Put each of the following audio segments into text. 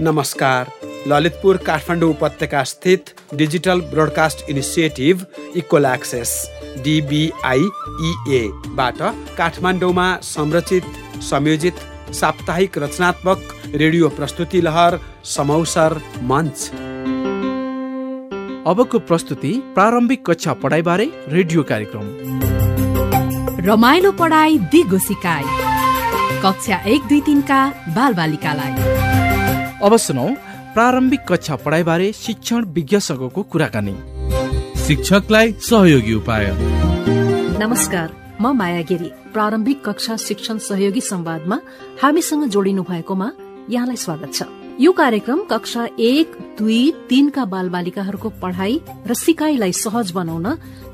नमस्कार। ललितपुर काठमाडौँ उपत्यका स्थित digital broadcast initiative equal access डिबिआइइएबाट काठमाडौँमा संरचित संयोजित साप्ताहिक रचनात्मक रेडियो प्रस्तुति लहर समौसर मञ्च। अबको प्रस्तुति प्रारम्भिक कक्षा पढाइबारे रेडियो कार्यक्रम। रमाइलो पढाइ दिगो सिकाइ। कक्षा एक दुई तिनका बालबालिकालाई। अब सुनौ प्रारम्भिक कक्षा पढाइबारे शिक्षण विज्ञसँगको कुराकानी। शिक्षकलाई सहयोगी उपाय। नमस्कार म माया गिरी। प्रारम्भिक कक्षा शिक्षण सहयोगी संवादमा हामीसँग जोडिनु भएकोमा यहाँलाई स्वागत छ। यो कार्यक्रम कक्षा एक दुई तीनका बाल बालिकाहरूको पढ़ाई र सिकाइलाई सहज बनाउन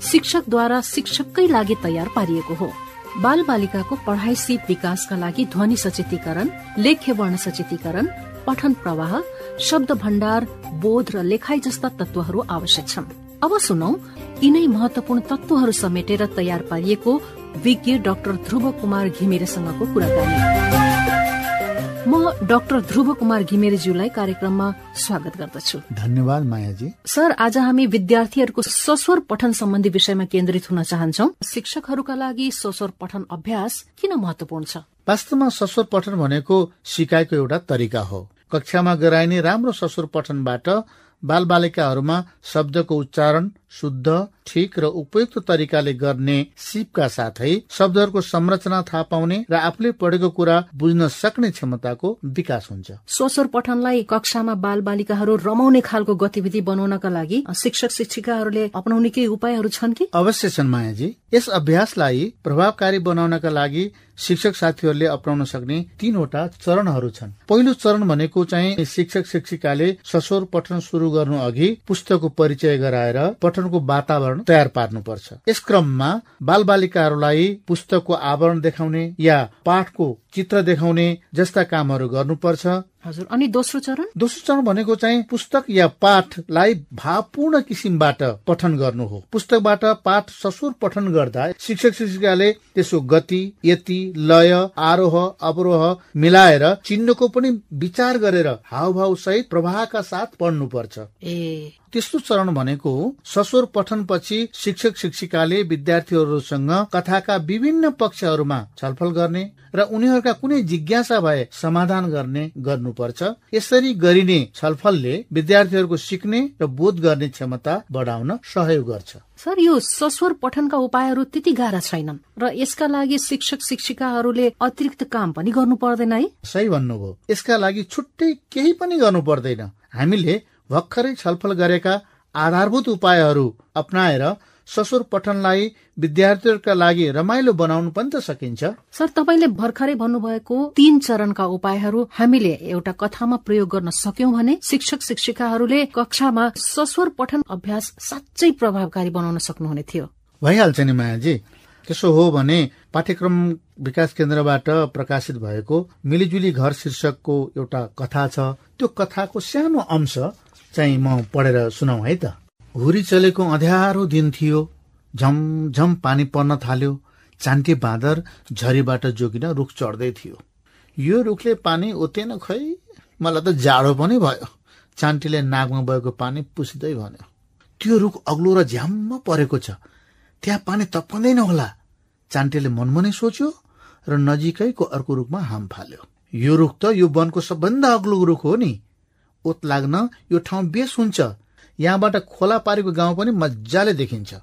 शिक्षकद्वारा शिक्षककै लागि तयार पारिएको हो। बाल बालिकाको पढ़ाई सिप विकासका लागि ध्वनि सचेतीकरण लेख्य वर्ण सचेतीकरण पठन प्रवाह शब्द भण्डार बोध र लेखाइ जस्ता तत्वहरू आवश्यक छन्। अब सुनौ यिनै महत्वपूर्ण तत्वहरू समेटेर तयार पारिएको विज्ञ डाक्टर ध्रुव कुमार घिमिरेसँगको कुराकानी। म डाक्टर ध्रुव कुमार घिमिरेज्यूलाई कार्यक्रममा स्वागत गर्दछु। धन्यवाद मायाजी। सर आज हामी विद्यार्थीहरूको सस्वर पठन सम्बन्धी विषयमा केन्द्रित हुन चाहन्छौ। शिक्षकहरूका लागि सस्वर पठन अभ्यास किन महत्वपूर्ण छ? वास्तवमा सस्वर पठन भनेको सिकाइको एउटा तरिका हो। कक्षामा गराइने राम्रो सस्वर पठनबाट बाल बालिकाहरूमा शब्दको उच्चारण शुद्ध ठिक र उपयुक्त तरिकाले गर्ने सिपका साथै शब्दहरूको संरचना थाहा पाउने र आफूले पढेको कुरा बुझ्न सक्ने क्षमताको विकास हुन्छ। स्वस्वर पठनलाई कक्षामा बाल बालिकाहरू रमाउने खालको गतिविधि बनाउनका लागि शिक्षक शिक्षिकाहरूले अपनाउने केही उपायहरू छन् कि? अवश्य छन् मायाजी। यस अभ्यासलाई प्रभावकारी बनाउनका लागि शिक्षक साथीहरूले अप्नाउन सक्ने तीनवटा चरणहरू छन्। पहिलो चरण भनेको चाहिँ शिक्षक शिक्षिकाले सस्वर पठन सुरु गर्नु अघि पुस्तकको परिचय गराएर पठनको वातावरण तयार पार्नुपर्छ। यस क्रममा बाल बालिकाहरूलाई पुस्तकको आवरण देखाउने या पाठको चित्र देखाउने जस्ता कामहरू गर्नुपर्छ। हजुर अनि दोस्रो चरण? दोस्रो चरण भनेको चाहिँ पुस्तक या पाठलाई भावपूर्ण किसिमबाट पठन गर्नु हो। पुस्तकबाट पाठ ससुर पठन गर्दा शिक्षक शिक्षिकाले त्यसको गति यति लय आरोह अवरोह मिलाएर चिन्हको पनि विचार गरेर हावभाव सहित प्रवाहका साथ पढ्नुपर्छ। ए तेस्रो चरण भनेको सस्वर पठनपछि शिक्षक शिक्षिकाले विद्यार्थीहरूसँग कथाका विभिन्न पक्षहरूमा छलफल गर्ने र उनीहरूका कुनै जिज्ञासा भए समाधान गर्ने गर्नुपर्छ। यसरी गरिने छलफलले विद्यार्थीहरूको सिक्ने र बोध गर्ने क्षमता बढाउन सहयोग गर्छ। सर यो सस्वर पठनका उपायहरू त्यति गाह्रा छैनन् र यसका लागि शिक्षक शिक्षिकाहरूले अतिरिक्त काम पनि गर्नु पर्दैन है? सही भन्नुभयो। यसका लागि छुट्टै केही पनि गर्नु पर्दैन। हामीले भर्खरै छलफल गरेका आधारभूत उपायहरू अप्नाएर ससुर पठनलाई विद्यार्थीहरूका लागि रमाइलो बनाउनु पनि त सकिन्छ। सर तपाईँले भर्खरै भन्नुभएको तीन चरणका उपायहरू हामीले एउटा कथामा प्रयोग गर्न सक्यौं भने शिक्षक शिक्षिकाहरूले कक्षामा सस्वर पठन अभ्यास साँच्चै प्रभावकारी बनाउन सक्नुहुने थियो। भइहाल्छ नि मायाजी। त्यसो हो भने पाठ्यक्रम विकास केन्द्रबाट प्रकाशित भएको मिलिजुली घर शीर्षकको एउटा कथा छ। त्यो कथाको सानो अंश चाहिँ म पढेर सुनाउ है त। हुरी चलेको अँध्यारो दिन थियो। झमझम पानी पर्न थाल्यो। चान्टे बाँदर झरीबाट जोगिन रुख चढ्दै थियो। यो रुखले पानी ओतेन खै? मलाई त जाडो पनि भयो। चान्टीले नागमा भएको पानी पुस्दै भन्यो त्यो रुख अग्लो र झ्याम्म परेको छ। त्यहाँ पानी तप्कँदैन होला चान्टीले मनमनै सोच्यो र नजिकैको अर्को रुखमा हाम फाल्यो। यो रुख त यो वनको सबभन्दा अग्लो रुख हो नि। ओत लाग्न यो ठाउँ बेस हुन्छ। यहाँबाट खोला पारेको गाउँ पनि मजाले देखिन्छ।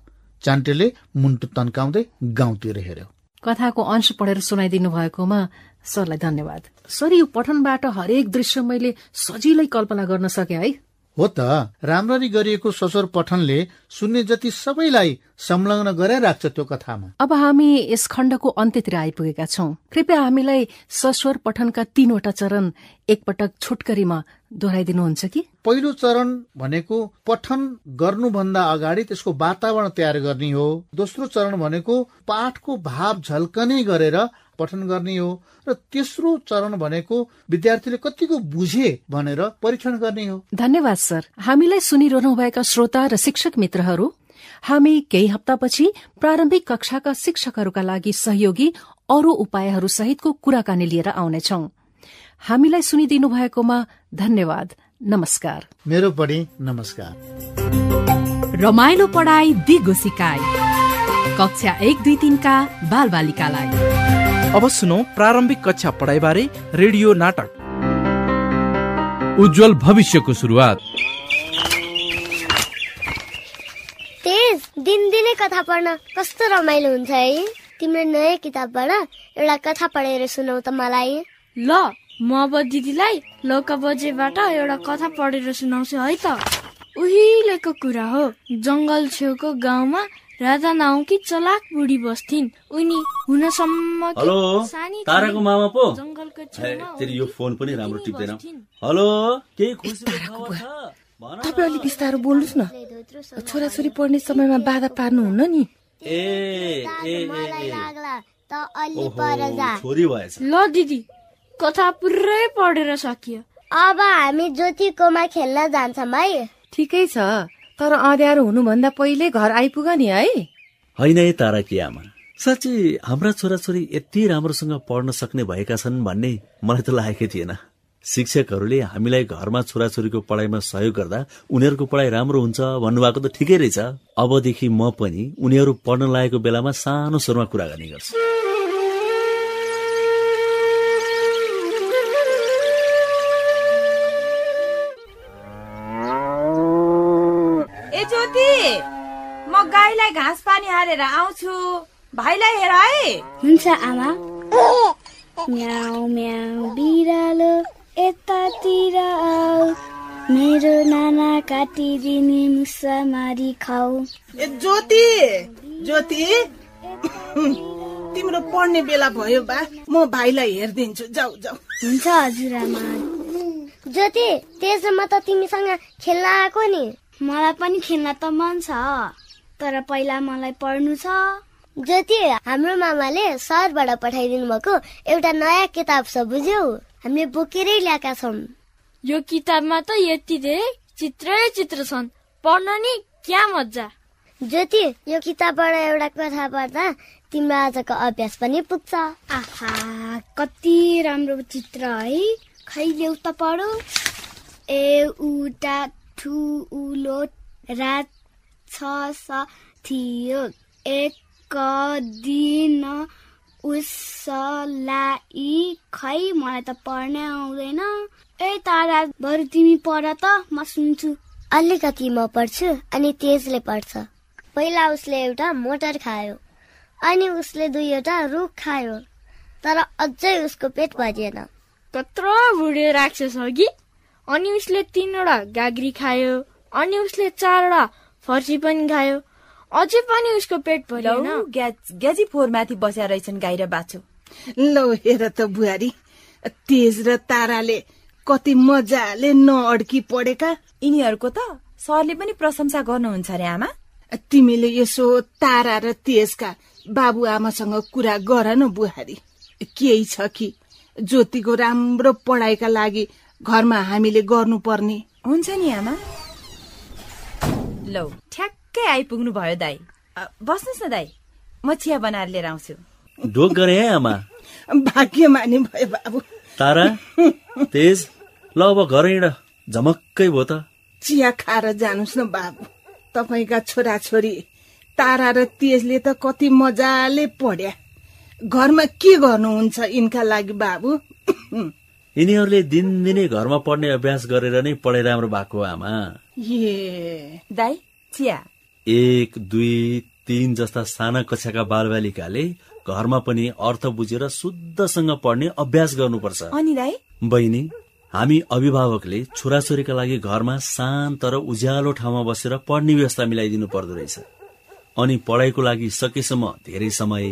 चान्टेले मुन्टु तन्काउँदै गाउँतिर हेर्यो कथाको अंश पढेर सुनाइदिनु भएकोमा सरलाई धन्यवाद। सर यो पठनबाट हरेक दृश्य मैले सजिलै कल्पना गर्न सके है। हो त राम्ररी गरिएको ससोर पठनले सुन्ने जति सबैलाई संलग्न गराइराख्छ त्यो कथामा। अब हामी यस खण्डको अन्त्यतिर आइपुगेका छौं। कृपया हामीलाई सस्वर पठनका तीनवटा चरण एकपटक छोटकरीमा दोहोऱ्याइदिनुहुन्छ कि? पहिलो चरण भनेको पठन गर्नुभन्दा अगाडि त्यसको वातावरण तयार गर्ने हो। दोस्रो चरण भनेको पाठको भाव झल्कने गरेर पठन गर्ने हो र तेस्रो चरण भनेको विद्यार्थीले कतिको बुझे भनेर परीक्षण गर्ने हो। धन्यवाद सर। हामीलाई सुनिरहनु भएका श्रोता र शिक्षक मित्रहरू हामी केही हप्तापछि प्रारम्भिक कक्षाका शिक्षकहरूका लागि सहयोगी अरू उपायहरू सहितको कुराकानी लिएर आउनेछौ। हामीलाई सुनिदिनु भएकोमा धन्यवाद। नमस्कार। मेरो पनि नमस्कार। रमाइलो पढाइ दिगो सिकाइ। कक्षा एक दुई तिनका बाल बालिकालाई अब सुनौ प्रारम्भिक कक्षा पढाइबारे रेडियो नाटक। उज्जवल भविष्यको सुरुवात। तेज दिनदिनै कथा पढ्न कस्तो रमाइलो हुन्छ है? तिम्रो नयाँ किताबबाट एउटा कथा पढेर सुनाउ त मलाई। ल म अब दिदीलाई लौका बजेबाट एउटा कथा पढेर सुनाउँछु है त। उहिलेको कुरा हो जङ्गल छेउको गाउँमा राजा नाउँकी चलाक बुढी बस्थिन्। उनी हुनसम्म कि हेलो सानी ताराको मामा पो? तेरि यो फोन पनि राम्रो टिप्दैन। हेलो केही खुसी। तपाईँ अलिक बिस्तारो बोल्नुहोस् न। छोराछोरी पढ्ने समयमा बाधा पार्नुहुन्न नि। ए ए ए मलाई ए। लाग्ला त अलि पर जा ओहो, छोरी भएछ। ल दिदी कथा पुरै पढेर सकियो। अब हामी ज्योतिकोमा खेल्न जान्छौँ है। ठिकै छ। तर अँध्यारो हुनुभन्दा पहिले घर आइपुग नि है। होइन है तारा कि आमा साँच्ची हाम्रा छोराछोरी यति राम्रोसँग पढ्न सक्ने भएका छन् भन्ने मलाई त लागेकै थिएन। शिक्षकहरूले हामीलाई घरमा छोराछोरीको पढाइमा सहयोग गर्दा उनीहरूको पढाइ राम्रो हुन्छ भन्नुभएको त ठिकै रहेछ। अबदेखि म पनि उनीहरू पढ्न लागेको बेलामा सानो स्वरमा कुरा गर्ने गर्छु। गाईलाई घाँस पानी हालेर आउँछु। भाइलाई हेर है। हुन्छ आमा। म्याउ म्याउ बिरालो यतातिर आऊ। मेरो नाना काटिदिने मुसा मारी खाऊ। ए ज्योति! ज्योति! तिम्रो पढ्ने बेला भयो बा। म भाइलाई हेरिदिन्छु। जाऊ जाऊ। हुन्छ हजुरआमा ज्योति त्यसमा त तिमीसँग खेल्न आएको नि। मलाई पनि खेल्न त मन छ। तर पहिला मलाई पढ्नु छ। ज्योति हाम्रो मामाले सहरबाट पठाइदिनु भएको एउटा नयाँ किताब छ बुझ्यौ? हामीले बोकेरै ल्याएका छौँ। यो किताबमा त यति धेरै चित्रै चित्र छन्। पढ्न नि क्या मजा ज्योति यो किताबबाट एउटा कथा पढ्दा तिम्रो आजको अभ्यास पनि पुग्छ। आहा कति राम्रो चित्र है। खै ल्याउ त पढो एउटा ठुलो रात छ थियो एक दिन उसलाई खै? मलाई त पढ्नै आउँदैन। ए तारा बरु तिमी पढ त म सुन्छु। अलिकति म पढ्छु अनि तेजले पढ्छ। पहिला उसले एउटा मोटर खायो अनि उसले दुईवटा रुख खायो तर अझै उसको पेट भरिएन। कत्रो बुढे राक्षस हो कि? अनि उसले तिनवटा गाग्री खायो अनि उसले चारवटा फर्सी पनि खायो अझै पनि उसको पेट भरिएन ग्याज फोहोर माथि बसेर रहेछन् गाई र बाछो। लौ हेर त बुहारी तेज र ताराले कति मजाले नअड्की पढेका यिनीहरूको त सरले पनि प्रशंसा गर्नुहुन्छ अरे आमा। तिमीले यसो तारा र तेजका बाबुआमासँग कुरा गर न बुहारी। केही छ कि? ज्योतिको राम्रो पढाइका लागि घरमा हामीले गर्नुपर्ने। हुन्छ नि आमा। लौ ठ्याक्कै आइपुग्नु भयो दाई। बस्नुहोस् न दाई म चिया बनाएर लिएर आउँछु। ढोक गरे है आमा? भाग्यमानी भयो बाबु। तारा तेज ल अब घर हिँड झमक्कै भयो त। चिया खाएर जानुहोस् न बाबु। तपाईँका छोराछोरी तारा र तेजले त कति मजाले पढ्या। घरमा के गर्नुहुन्छ यिनका लागि बाबु? यिनीहरूले दिनदिनै घरमा पढ्ने अभ्यास गरेर नै पढाइ राम्रो भएको आमा। दाई चिया। एक दुई तीन जस्ता साना कक्षाका बालबालिकाले घरमा पनि अर्थ बुझेर शुद्धसँग पढ्ने अभ्यास गर्नुपर्छ। अनि दाई? बहिनी हामी अभिभावकले छोराछोरीका लागि घरमा शान्त र उज्यालो ठाउँमा बसेर पढ्ने व्यवस्था मिलाइदिनु पर्दो रहेछ। अनि पढाइको लागि सकेसम्म धेरै समय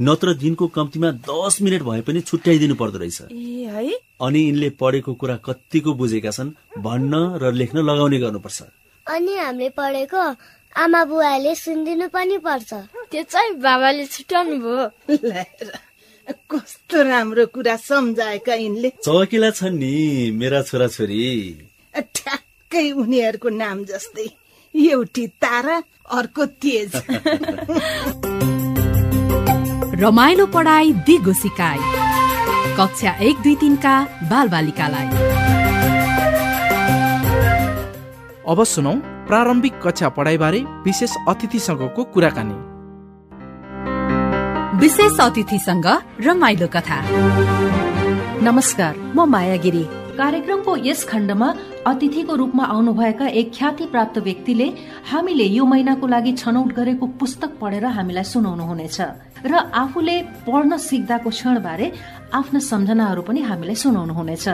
नत्र दिनको कम्तीमा दस मिनट भए पनि छुट्याइदिनु पर्दो रहेछ। ए है? अनि यिनले पढेको कुरा कतिको बुझेका छन् भन्न र लेख्न लगाउने गर्नुपर्छ। अनि हामीले पढेको आमा बुवाले सुनिदिनु पनि पर्छ। त्यो चाहिँ बाबाले छुट्याउनु भयो। कस्तो राम्रो कुरा सम्झाएका यिनले। चौकिला छन् नि मेरा छोराछोरी। ठ्याक्कै उनीहरूको नाम जस्तै एउटी तारा अर्को तेज। रमाइलो पढाइ दिगो सिकाइ। कक्षा एक दुई तिनका बालबालिकालाई। अब सुनौ प्रारम्भिक कक्षा पढाइबारे विशेष अतिथिसँगको कुराकानी। विशेष अतिथिसँग रमाइलो कथा। नमस्कार म माया गिरी कार्यक्रमको यस खण्डमा अतिथिको रूपमा आउनुभएका एक ख्याति प्राप्त व्यक्तिले हामीले यो महिनाको लागि छनौट गरेको पुस्तक पढेर हामीलाई सुनाउनुहुनेछ र आफूले पढ्न सिक्दाको क्षणबारे आफ्ना सम्झनाहरू पनि हामीलाई सुनाउनुहुनेछ।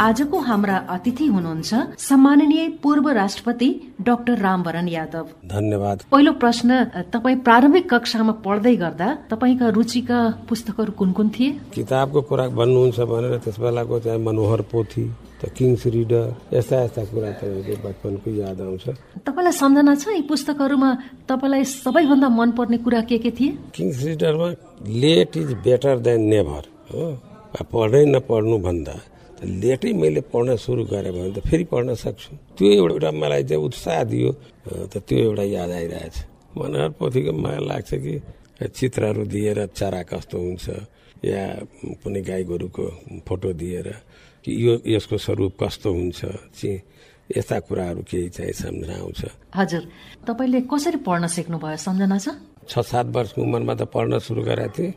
आजको हाम्रा अतिथि हुनुहुन्छ सम्माननीय पूर्व राष्ट्रपति डाक्टर रामवरण यादव। धन्यवाद। पहिलो प्रश्न तपाईँ प्रारम्भिक कक्षामा पढ्दै गर्दा तपाईँका रुचिका पुस्तकहरू कुन कुन थिए? किताबको कुरा भन्नुहुन्छ भनेर त्यस बेलाको चाहिँ मनोहर पोथी त किङ्स रिडर यस्ता यस्ता कुरा तपाईँको बचपनको याद आउँछ। तपाईँलाई सम्झना छ यी पुस्तकहरूमा तपाईँलाई सबैभन्दा मनपर्ने कुरा के के थिए? Kings रिडरमा late is better than never हो? पढ्नै नपढ्नु भन्दा लेटै मैले पढ्न सुरु गरेँ भने त फेरि पढ्न सक्छु। त्यो एउटा मलाई चाहिँ उत्साह दियो त त्यो एउटा याद आइरहेछ। मनोहर पोथीको मलाई लाग्छ कि चित्रहरू दिएर चरा कस्तो हुन्छ या कुनै गाई गोरुको फोटो दिएर कि यो यसको स्वरूप कस्तो हुन्छ चाहिँ यस्ता कुराहरू केही चाहिँ सम्झना आउँछ हजुर तपाईँले कसरी पढ्न सिक्नुभयो सम्झना छ? छ सात वर्षको उमेरमा त पढ्न सुरु गरेको थिएँ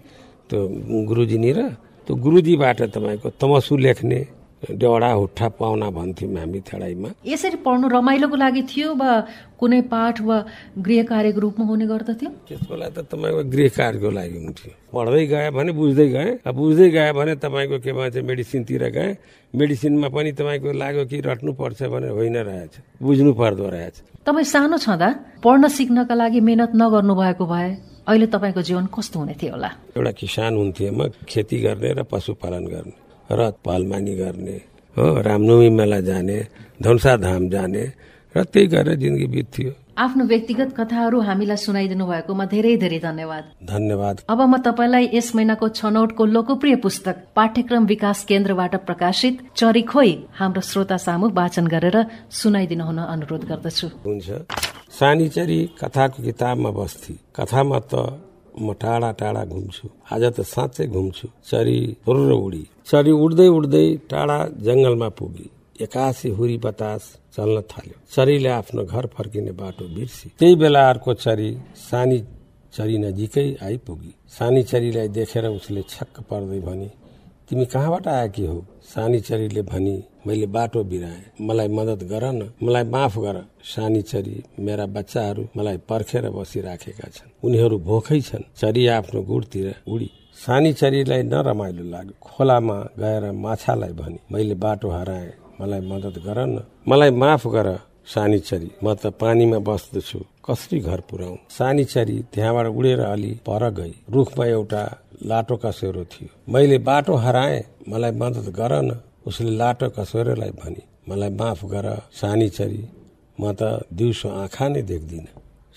त्यो गुरुजी र त्यो गुरुजीबाट तपाईँको तमसु लेख्ने डेवडा हुट्ठा पाउना भन्थ्यौँ हामी थेडाइमा यसरी पढ्नु रमाइलोको लागि थियो वा कुनै पाठ वा गृह कार्यको रूपमा हुने गर्दथ्यो? त्यस बेला त तपाईँको गृह कार्यको लागि हुन्थ्यो। पढ्दै गए भने बुझ्दै गएँ। बुझ्दै गए भने तपाईँको के भन्छ मेडिसिनतिर गएँ। मेडिसिनमा पनि तपाईँको लाग्यो कि रट्नु पर्छ भने होइन रहेछ। बुझ्नु पर्दो रहेछ। तपाईँ सानो छँदा पढ्न सिक्नका लागि मेहनत नगर्नु भएको भए अहिले तपाईँको जीवन कस्तो हुने थियो होला? एउटा किसान हुन्थे म खेती गर्ने र पशुपालन गर्ने र पालमानी गर्ने हो रामनवमी मेला जाने धनुषा धाम जाने र त्यही गरेर जिन्दगी बित्थ्यो। आफ्नो व्यक्तिगत कथाहरू हामीलाई सुनाइदिनु भएकोमा धेरै धेरै धन्यवाद। धन्यवाद। अब म तपाईँलाई यस महिनाको छनौटको लोकप्रिय पुस्तक पाठ्यक्रम विकास केन्द्रबाट प्रकाशित चरी खोइ हाम्रो श्रोता सामु वाचन गरेर सुनाइदिनु हुन अनुरोध गर्दछु। हुन्छ। सानीचरी कथाको किताबमा बस्थी कथामा त म टाढा टाढा घुम्छु। आज त साँच्चै घुम्छु। चरी फुर्र उडी। चरी उड्दै उड्दै टाढा जंगलमा पुगी। एकासी हुरी बतास चल्न थाल्यो। चरीले आफ्नो घर फर्किने बाटो बिर्सी। त्यही बेला अर्को चरी सानी चरी नजिकै आइपुगी। सानी चरीलाई देखेर उसले छक्क पर्दै भनी तिमी कहाँबाट आएकी हौ? सानी चरीले भनी मैले बाटो बिराएँ। मलाई मद्दत गर न। मलाई माफ गर। सानी चरी मेरा बच्चाहरू मलाई पर्खेर बसिराखेका छन्। उनीहरू भोकै छन्। चरी आफ्नो गुडतिर उडी। सानी चरीलाई नरमाइलो लाग्यो। खोलामा गएर माछालाई भनी मैले बाटो हराएँ। मलाई मद्दत गर न। मलाई माफ गर सानी चरी म त पानीमा बस्दछु। कसरी घर पुऱ्याउ? सानी चरी त्यहाँबाट उडेर अलि पर गई। रुखमा एउटा लाटो कसेरो थियो। मैले बाटो हराएँ मलाई मद्दत गर न। उसले लाटो कसेरोलाई भनी मलाई माफ गर सानी चरी म त दिउँसो आँखा नै देख्दिन।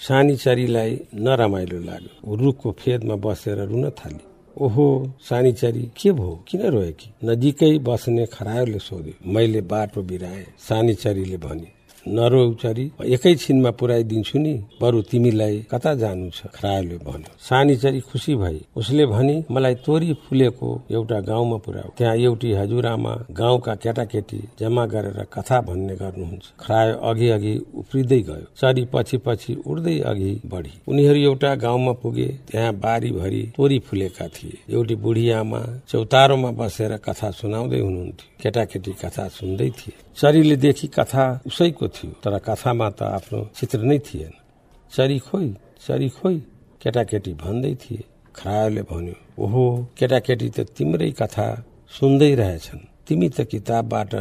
सानी चरीलाई नरमाइलो लाग्यो। रुखको फेदमा बसेर रुन थाली ओहो सानी चरी के भयो? किन रोएकी? नजिकै बस्ने खरायोले सोध्यो। मैले बाटो बिराएँ सानी चरीले भने नरो चरी एकैछिनमा पुऱ्याइदिन्छु नि। बरु तिमीलाई कता जानु छ? खरायोले भन्यो। सानी चरी खुसी भई उसले भनी मलाई तोरी फुलेको एउटा गाउँमा पुर्याऊ त्यहाँ एउटी हजुरआमा गाउँका केटाकेटी जम्मा गरेर कथा भन्ने गर्नुहुन्छ खरायो अघि अघि उफ्रिँदै गयो। चरी पछि पछि उड्दै अघि बढी। उनीहरू एउटा गाउँमा पुगे त्यहाँ बारीभरि तोरी फुलेका थिए। एउटी बुढी आमा चौतारोमा बसेर कथा सुनाउँदै हुनुहुन्थ्यो। केटाकेटी कथा सुन्दै थिए। चरीले देखि कथा उसैको थियो तर कथामा त आफ्नो चित्र नै थिएन। चरी खोइ चरी खोइ केटाकेटी भन्दै थिए। खरायोले भन्यो ओहो केटाकेटी त तिम्रै कथा सुन्दै रहेछन्। तिमी त किताबबाट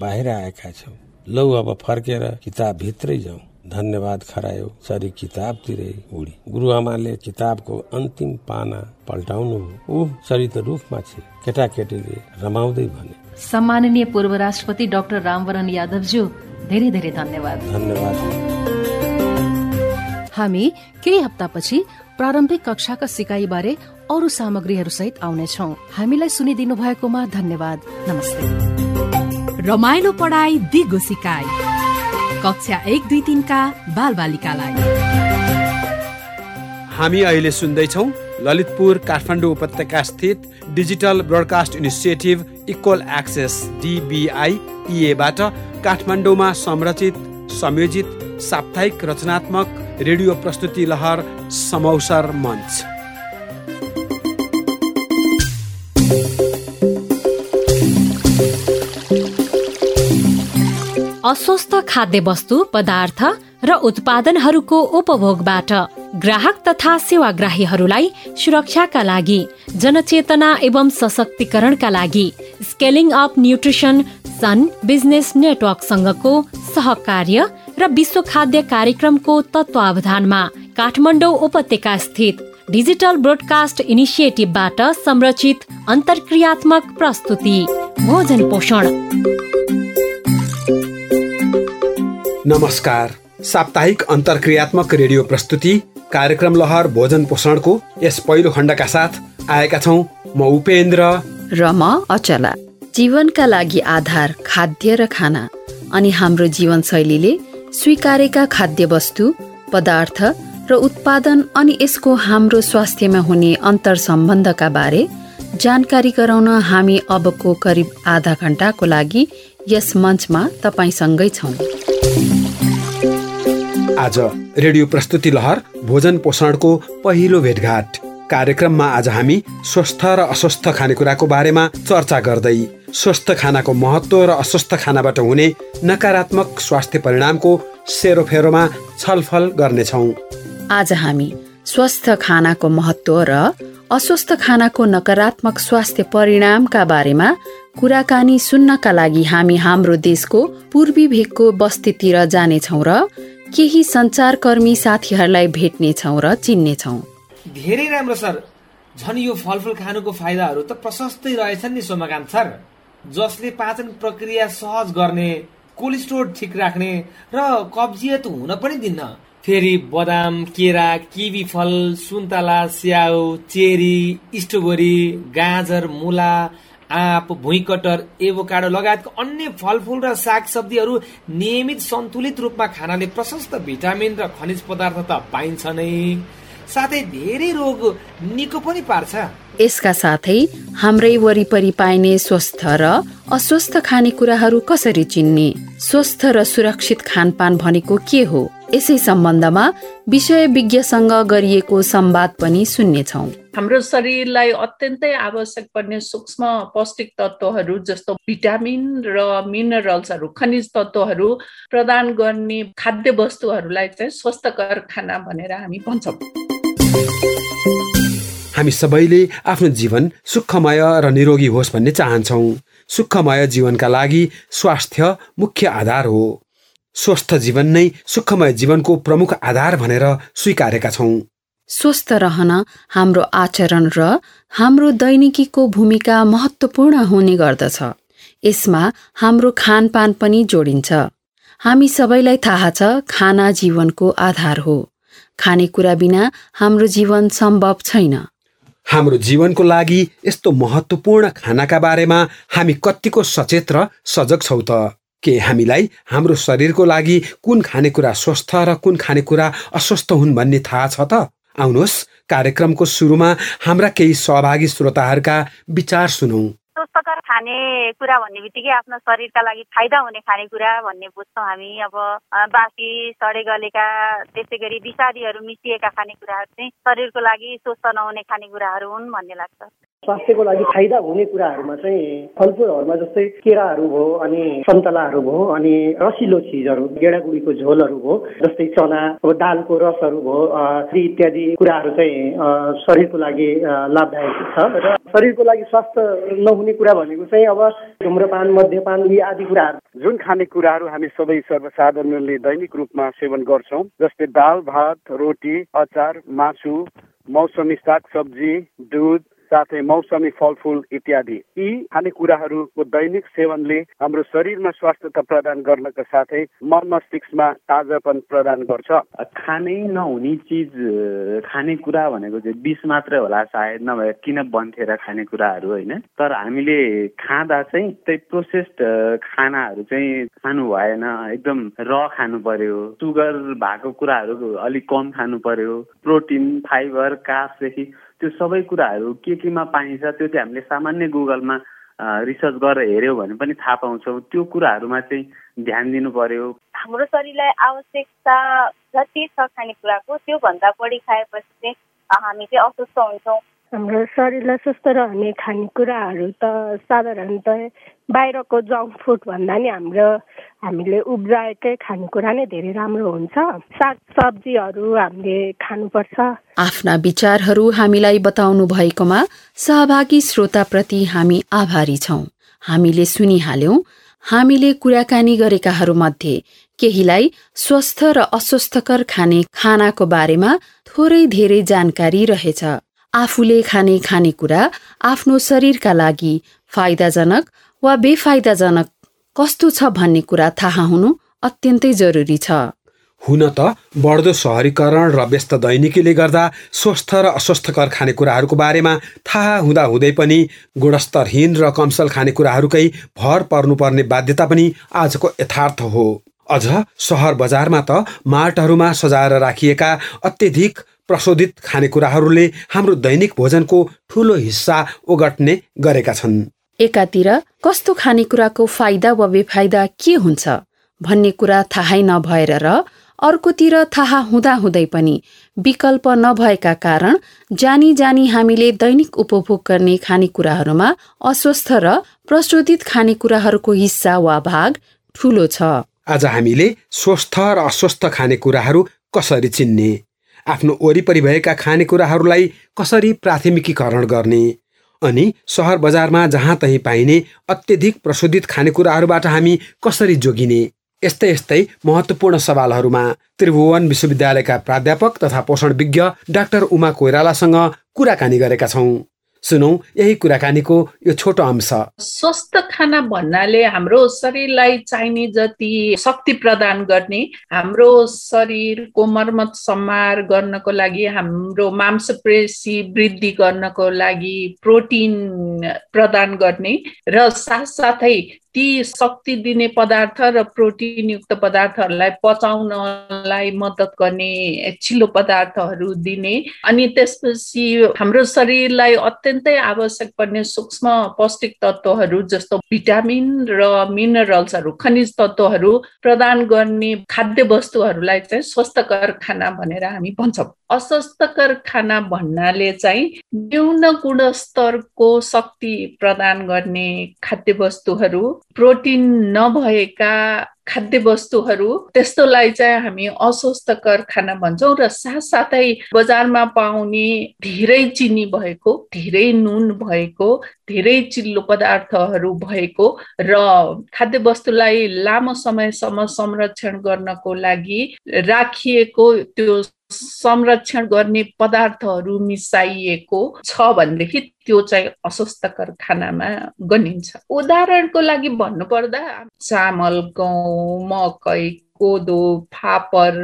बाहिर आएका छौ। लौ अब फर्केर किताब भित्रै जाउँ धन्यवाद खरायो चरी किताबतिरै उडी। गुरुआमाले किताबको अन्तिम पाना पल्टाउनु ओह चरी त रुखमा छे। केटाकेटीले रमाउँदै भने सम्माननीय पूर्व राष्ट्रपति डाक्टर रामवरण यादवज्यू धेरै धेरै धन्यवाद। धन्यवाद। हामी केही हप्तापछि प्रारम्भिक कक्षाका सिकाइबारे अरू सामग्रीहरू सहित आउनेछौ। हामीलाई सुनिदिनु भएकोमा धन्यवाद। नमस्ते। रमाइलो पढाइ दिगो सिकाइ। कक्षा एक दुई तिनका बाल बालिकालाई हामी अहिले सुन्दैछौँ ललितपुर काठमाडौँ उपत्यका स्थित digital broadcast initiative equal access DBI इएबाट काठमाडौँमा संरचित संयोजित साप्ताहिक रचनात्मक रेडियो प्रस्तुति लहर समौसर मञ्च। अस्वस्थ खाद्य वस्तु पदार्थ र उत्पादनहरूको उपभोगबाट ग्राहक तथा सेवाग्राहीहरूलाई सुरक्षाका लागि जनचेतना एवं सशक्तिकरणका लागि scaling up nutrition SUN business नेटवर्कसँगको सहकार्य र विश्व खाद्य कार्यक्रमको तत्वावधानमा काठमाडौँ उपत्यका स्थित डिजिटल ब्रोडकास्ट इनिसिएटिभबाट संरचित अन्तर्क्रियात्मक प्रस्तुति भोजन पोषण। नमस्कार। साप्ताहिक अन्तर्क्रियात्मक रेडियो प्रस्तुति कार्यक्रम लहर भोजन पोषणको यस पहिलो खण्डका साथ आएका छौँ म उपेन्द्र। र म अचला। जीवनका लागि आधार खाद्य र खाना। अनि हाम्रो जीवनशैलीले स्वीकारेका खाद्य वस्तु पदार्थ र उत्पादन अनि यसको हाम्रो स्वास्थ्यमा हुने अन्तर सम्बन्धका बारे जानकारी गराउन हामी अबको करिब आधा घण्टाको लागि यस मञ्चमा तपाईँसँगै छौँ। आज रेडियो प्रस्तुति लहर भोजन पोषणको पहिलो भेटघाट। कार्यक्रममा आज हामी स्वस्थ र अस्वस्थ खानेकुराको बारेमा चर्चा गर्दै स्वस्थ खानाको महत्व र अस्वस्थ खानाबाट हुने नकारात्मक स्वास्थ्य परिणामको सेरोफेरोमा छलफल गर्नेछौँ। आज हामी स्वस्थ खानाको महत्व र अस्वस्थ खानाको नकारात्मक स्वास्थ्य परिणामका बारेमा कुराकानी सुन्नका लागि हामी हाम्रो देशको पूर्वी भेगको बस्तीतिर जानेछौँ र केही सञ्चारकर्मी साथीहरूलाई भेट्नेछौँ र चिन्नेछौँ धेरै राम्रो सर। झन् यो फलफुल खानुको फाइदाहरू त प्रशस्तै रहेछन् नि सोमकान्त सर। जसले पाचन प्रक्रिया सहज गर्ने कोलेस्ट्रोल ठिक राख्ने र कब्जियत हुन पनि दिन्न। फेरि बदाम केरा किवी फल सुन्तला स्याउ चेरी स्ट्रबेरी गाजर मुला आँप भुइँकटर एभोकाडो लगायतको अन्य फलफुल र सागसब्जीहरू नियमित सन्तुलित रूपमा खानाले प्रशस्त भिटामिन र खनिज पदार्थ त पाइन्छ नै। साथै धेरै रोग निको पनि पार्छ। यसका साथै हाम्रै वरिपरि पाइने स्वस्थ र अस्वस्थ खानेकुराहरू कसरी चिन्ने? स्वस्थ र सुरक्षित खानपान भनेको के हो? यसै सम्बन्धमा विषय विज्ञसँग गरिएको संवाद पनि सुन्नेछौ। हाम्रो शरीरलाई अत्यन्तै आवश्यक पर्ने सूक्ष्म पौष्टिक तत्त्वहरू जस्तो भिटामिन र मिनरल्सहरू खनिज तत्त्वहरू प्रदान गर्ने खाद्य वस्तुहरूलाई चाहिँ स्वस्थकर खाना भनेर हामी भन्छौँ। हामी सबैले आफ्नो जीवन सुखमय र निरोगी होस् भन्ने चाहन्छौँ। सुखमय जीवनका लागि स्वास्थ्य मुख्य आधार हो। स्वस्थ जीवन नै सुखमय जीवनको प्रमुख आधार भनेर स्वीकारेका छौँ। स्वस्थ रहन हाम्रो आचरण र हाम्रो दैनिकीको भूमिका महत्त्वपूर्ण हुने गर्दछ। यसमा हाम्रो खानपान पनि जोडिन्छ। हामी सबैलाई थाहा छ खाना जीवनको आधार हो। खानेकुरा बिना हाम्रो जीवन सम्भव छैन। हाम्रो जीवनको लागि यस्तो महत्त्वपूर्ण खानाका बारेमा हामी कतिको सचेत र सजग छौँ त? के हामीलाई हाम्रो शरीरको लागि कुन खानेकुरा स्वस्थ र कुन खानेकुरा अस्वस्थ हुन् भन्ने थाहा छ त? आउनुहोस् कार्यक्रमको सुरुमा हाम्रा केही सहभागी श्रोताहरूका विचार सुनौ। स्वस्थकर खानेकुरा भन्ने बित्तिकै आफ्नो शरीरका लागि फाइदा हुने खानेकुरा भन्ने बुझ्छौँ हामी। अब बासी सडे गलेका त्यसै गरी विषादीहरू मिसिएका खानेकुराहरू चाहिँ शरीरको लागि स्वस्थ नहुने खानेकुराहरू हुन् भन्ने लाग्छ। स्वास्थ्यको लागि फाइदा हुने कुराहरूमा चाहिँ फलफुलहरूमा जस्तै केराहरू भयो अनि सन्तलाहरू भयो अनि रसिलो चिजहरू गेडागुडीको झोलहरू भयो जस्तै चना अब दालको रसहरू भयो इत्यादि कुराहरू चाहिँ शरीरको लागि लाभदायक छ। र शरीरको लागि स्वास्थ्य नहुने कुरा भनेको चाहिँ अब धुम्रपान मध्यपान यी आदि कुराहरू। जुन खाने कुराहरू हामी सबै सर्वसाधारणले दैनिक रूपमा सेवन गर्छौँ जस्तै दाल भात रोटी अचार मासु मौसमी साग सब्जी दुध साथै मौसमी फलफुल इत्यादि। यी खानेकुराहरूको दैनिक सेवनले हाम्रो शरीरमा स्वास्थ्यता प्रदान गर्नका साथै मन मस्तिष्कमा ताजापन प्रदान गर्छ। खानै नहुने चिज खानेकुरा भनेको चाहिँ विष मात्रै होला सायद नभए किन बन्थेर खानेकुराहरू होइन। तर हामीले खाँदा चाहिँ त्यही प्रोसेस्ड खानाहरू चाहिँ खानु भएन एकदम र खानु पर्यो। सुगर भएको कुराहरू अलिक कम खानु पर्यो। प्रोटिन फाइबर कार्बदेखि त्यो सबै कुराहरू के केमा पाइन्छ त्यो चाहिँ हामीले सामान्य गुगलमा रिसर्च गरेर हेऱ्यौँ भने पनि थाहा पाउँछौँ। त्यो कुराहरूमा चाहिँ ध्यान दिनु पर्यो। हाम्रो शरीरलाई आवश्यकता जति छ खानेकुराको त्योभन्दा बढी खाएपछि चाहिँ हामी चाहिँ अस्वस्थ हुन्छौँ। हाम्रो शरीरलाई स्वस्थ रहने खानेकुराहरू त साधारणत बाहिरको जङ्क फुड भन्दा नि हाम्रो हामीले उब्जाएकै खानेकुरा नै धेरै राम्रो हुन्छ। साग सब्जीहरू हामीले खानुपर्छ। आफ्ना विचारहरू हामीलाई बताउनु भएकोमा सहभागी श्रोताप्रति हामी आभारी छौँ। हामीले सुनिहाल्यौं हामीले कुराकानी गरेकाहरू मध्ये केहीलाई स्वस्थ र अस्वस्थकर खाने खानाको बारेमा थोरै धेरै जानकारी रहेछ। आफूले खाने खानेकुरा आफ्नो शरीरका लागि फाइदाजनक वा बेफाइदाजनक कस्तो छ भन्ने कुरा थाहा हुनु अत्यन्तै जरुरी छ। हुन त बढ्दो सहरीकरण र व्यस्त दैनिकीले गर्दा स्वस्थ र अस्वस्थकर खानेकुराहरूको बारेमा थाहा हुँदा हुँदै पनि गुणस्तरहीन र कमसल खानेकुराहरूकै भर पर्नुपर्ने बाध्यता पनि आजको यथार्थ हो। अझ सहर बजारमा त मार्टहरूमा सजाएर राखिएका अत्यधिक प्रशोधित खानेकुराहरूले हाम्रो दैनिक भोजनको ठुलो हिस्सा ओगट्ने गरेका छन्। एकातिर कस्तो खानेकुराको फाइदा वा बेफाइदा के हुन्छ भन्ने कुरा थाहै नभएर र अर्कोतिर थाहा हुँदा हुँदै पनि विकल्प नभएका कारण जानी जानी हामीले दैनिक उपभोग गर्ने खानेकुराहरूमा अस्वस्थ र प्रशोधित खानेकुराहरूको हिस्सा वा भाग ठुलो छ। आज हामीले स्वस्थ र अस्वस्थ खानेकुराहरू कसरी चिन्ने? आफ्नो वरिपरि भएका खानेकुराहरूलाई कसरी प्राथमिकीकरण गर्ने? अनि सहर बजारमा जहाँ तहीँ पाइने अत्यधिक प्रशोधित खानेकुराहरूबाट हामी कसरी जोगिने? यस्तै यस्तै महत्त्वपूर्ण सवालहरूमा त्रिभुवन विश्वविद्यालयका प्राध्यापक तथा पोषण विज्ञ डाक्टर उमा कोइरालासँग कुराकानी गरेका छौँ। सुनौ यही कुराकानीको यो छोटो अंश। स्वस्थ खाना भन्नाले हाम्रो शरीरलाई चाहिने जति शक्ति प्रदान गर्ने हाम्रो शरीरको मर्मत सम्हार गर्नको लागि हाम्रो मांसपेशी वृद्धि गर्नको लागि प्रोटिन प्रदान गर्ने र साथसाथै ती शक्ति दिने पदार्थ र प्रोटिनयुक्त पदार्थहरूलाई पचाउनलाई मद्दत गर्ने चिल्लो पदार्थहरू दिने। अनि त्यसपछि हाम्रो शरीरलाई अत्यन्तै आवश्यक पर्ने सूक्ष्म पौष्टिक तत्त्वहरू जस्तो भिटामिन र मिनरल्सहरू खनिज तत्त्वहरू प्रदान गर्ने खाद्य वस्तुहरूलाई चाहिँ स्वस्थकर खाना भनेर हामी भन्छौँ। अस्वस्थकर खाना भन्नाले चाहिँ न्यून गुणस्तरको शक्ति प्रदान गर्ने खाद्य वस्तुहरू प्रोटिन नभएका खाद्य वस्तुहरू त्यस्तोलाई चाहिँ हामी अस्वस्थकर खाना भन्छौँ र साथसाथै बजारमा पाउने धेरै चिनी भएको धेरै नुन भएको धेरै चिल्लो पदार्थहरू भएको र खाद्य वस्तुलाई लामो समयसम्म संरक्षण गर्नको लागि राखिएको त्यो संरक्षण गर्ने पदार्थहरू मिसाइएको छ भनेदेखि त्यो चाहिँ अस्वस्थकर खानामा गनिन्छ। उदाहरणको लागि भन्नुपर्दा चामल गहुँ मकै कोदो फापर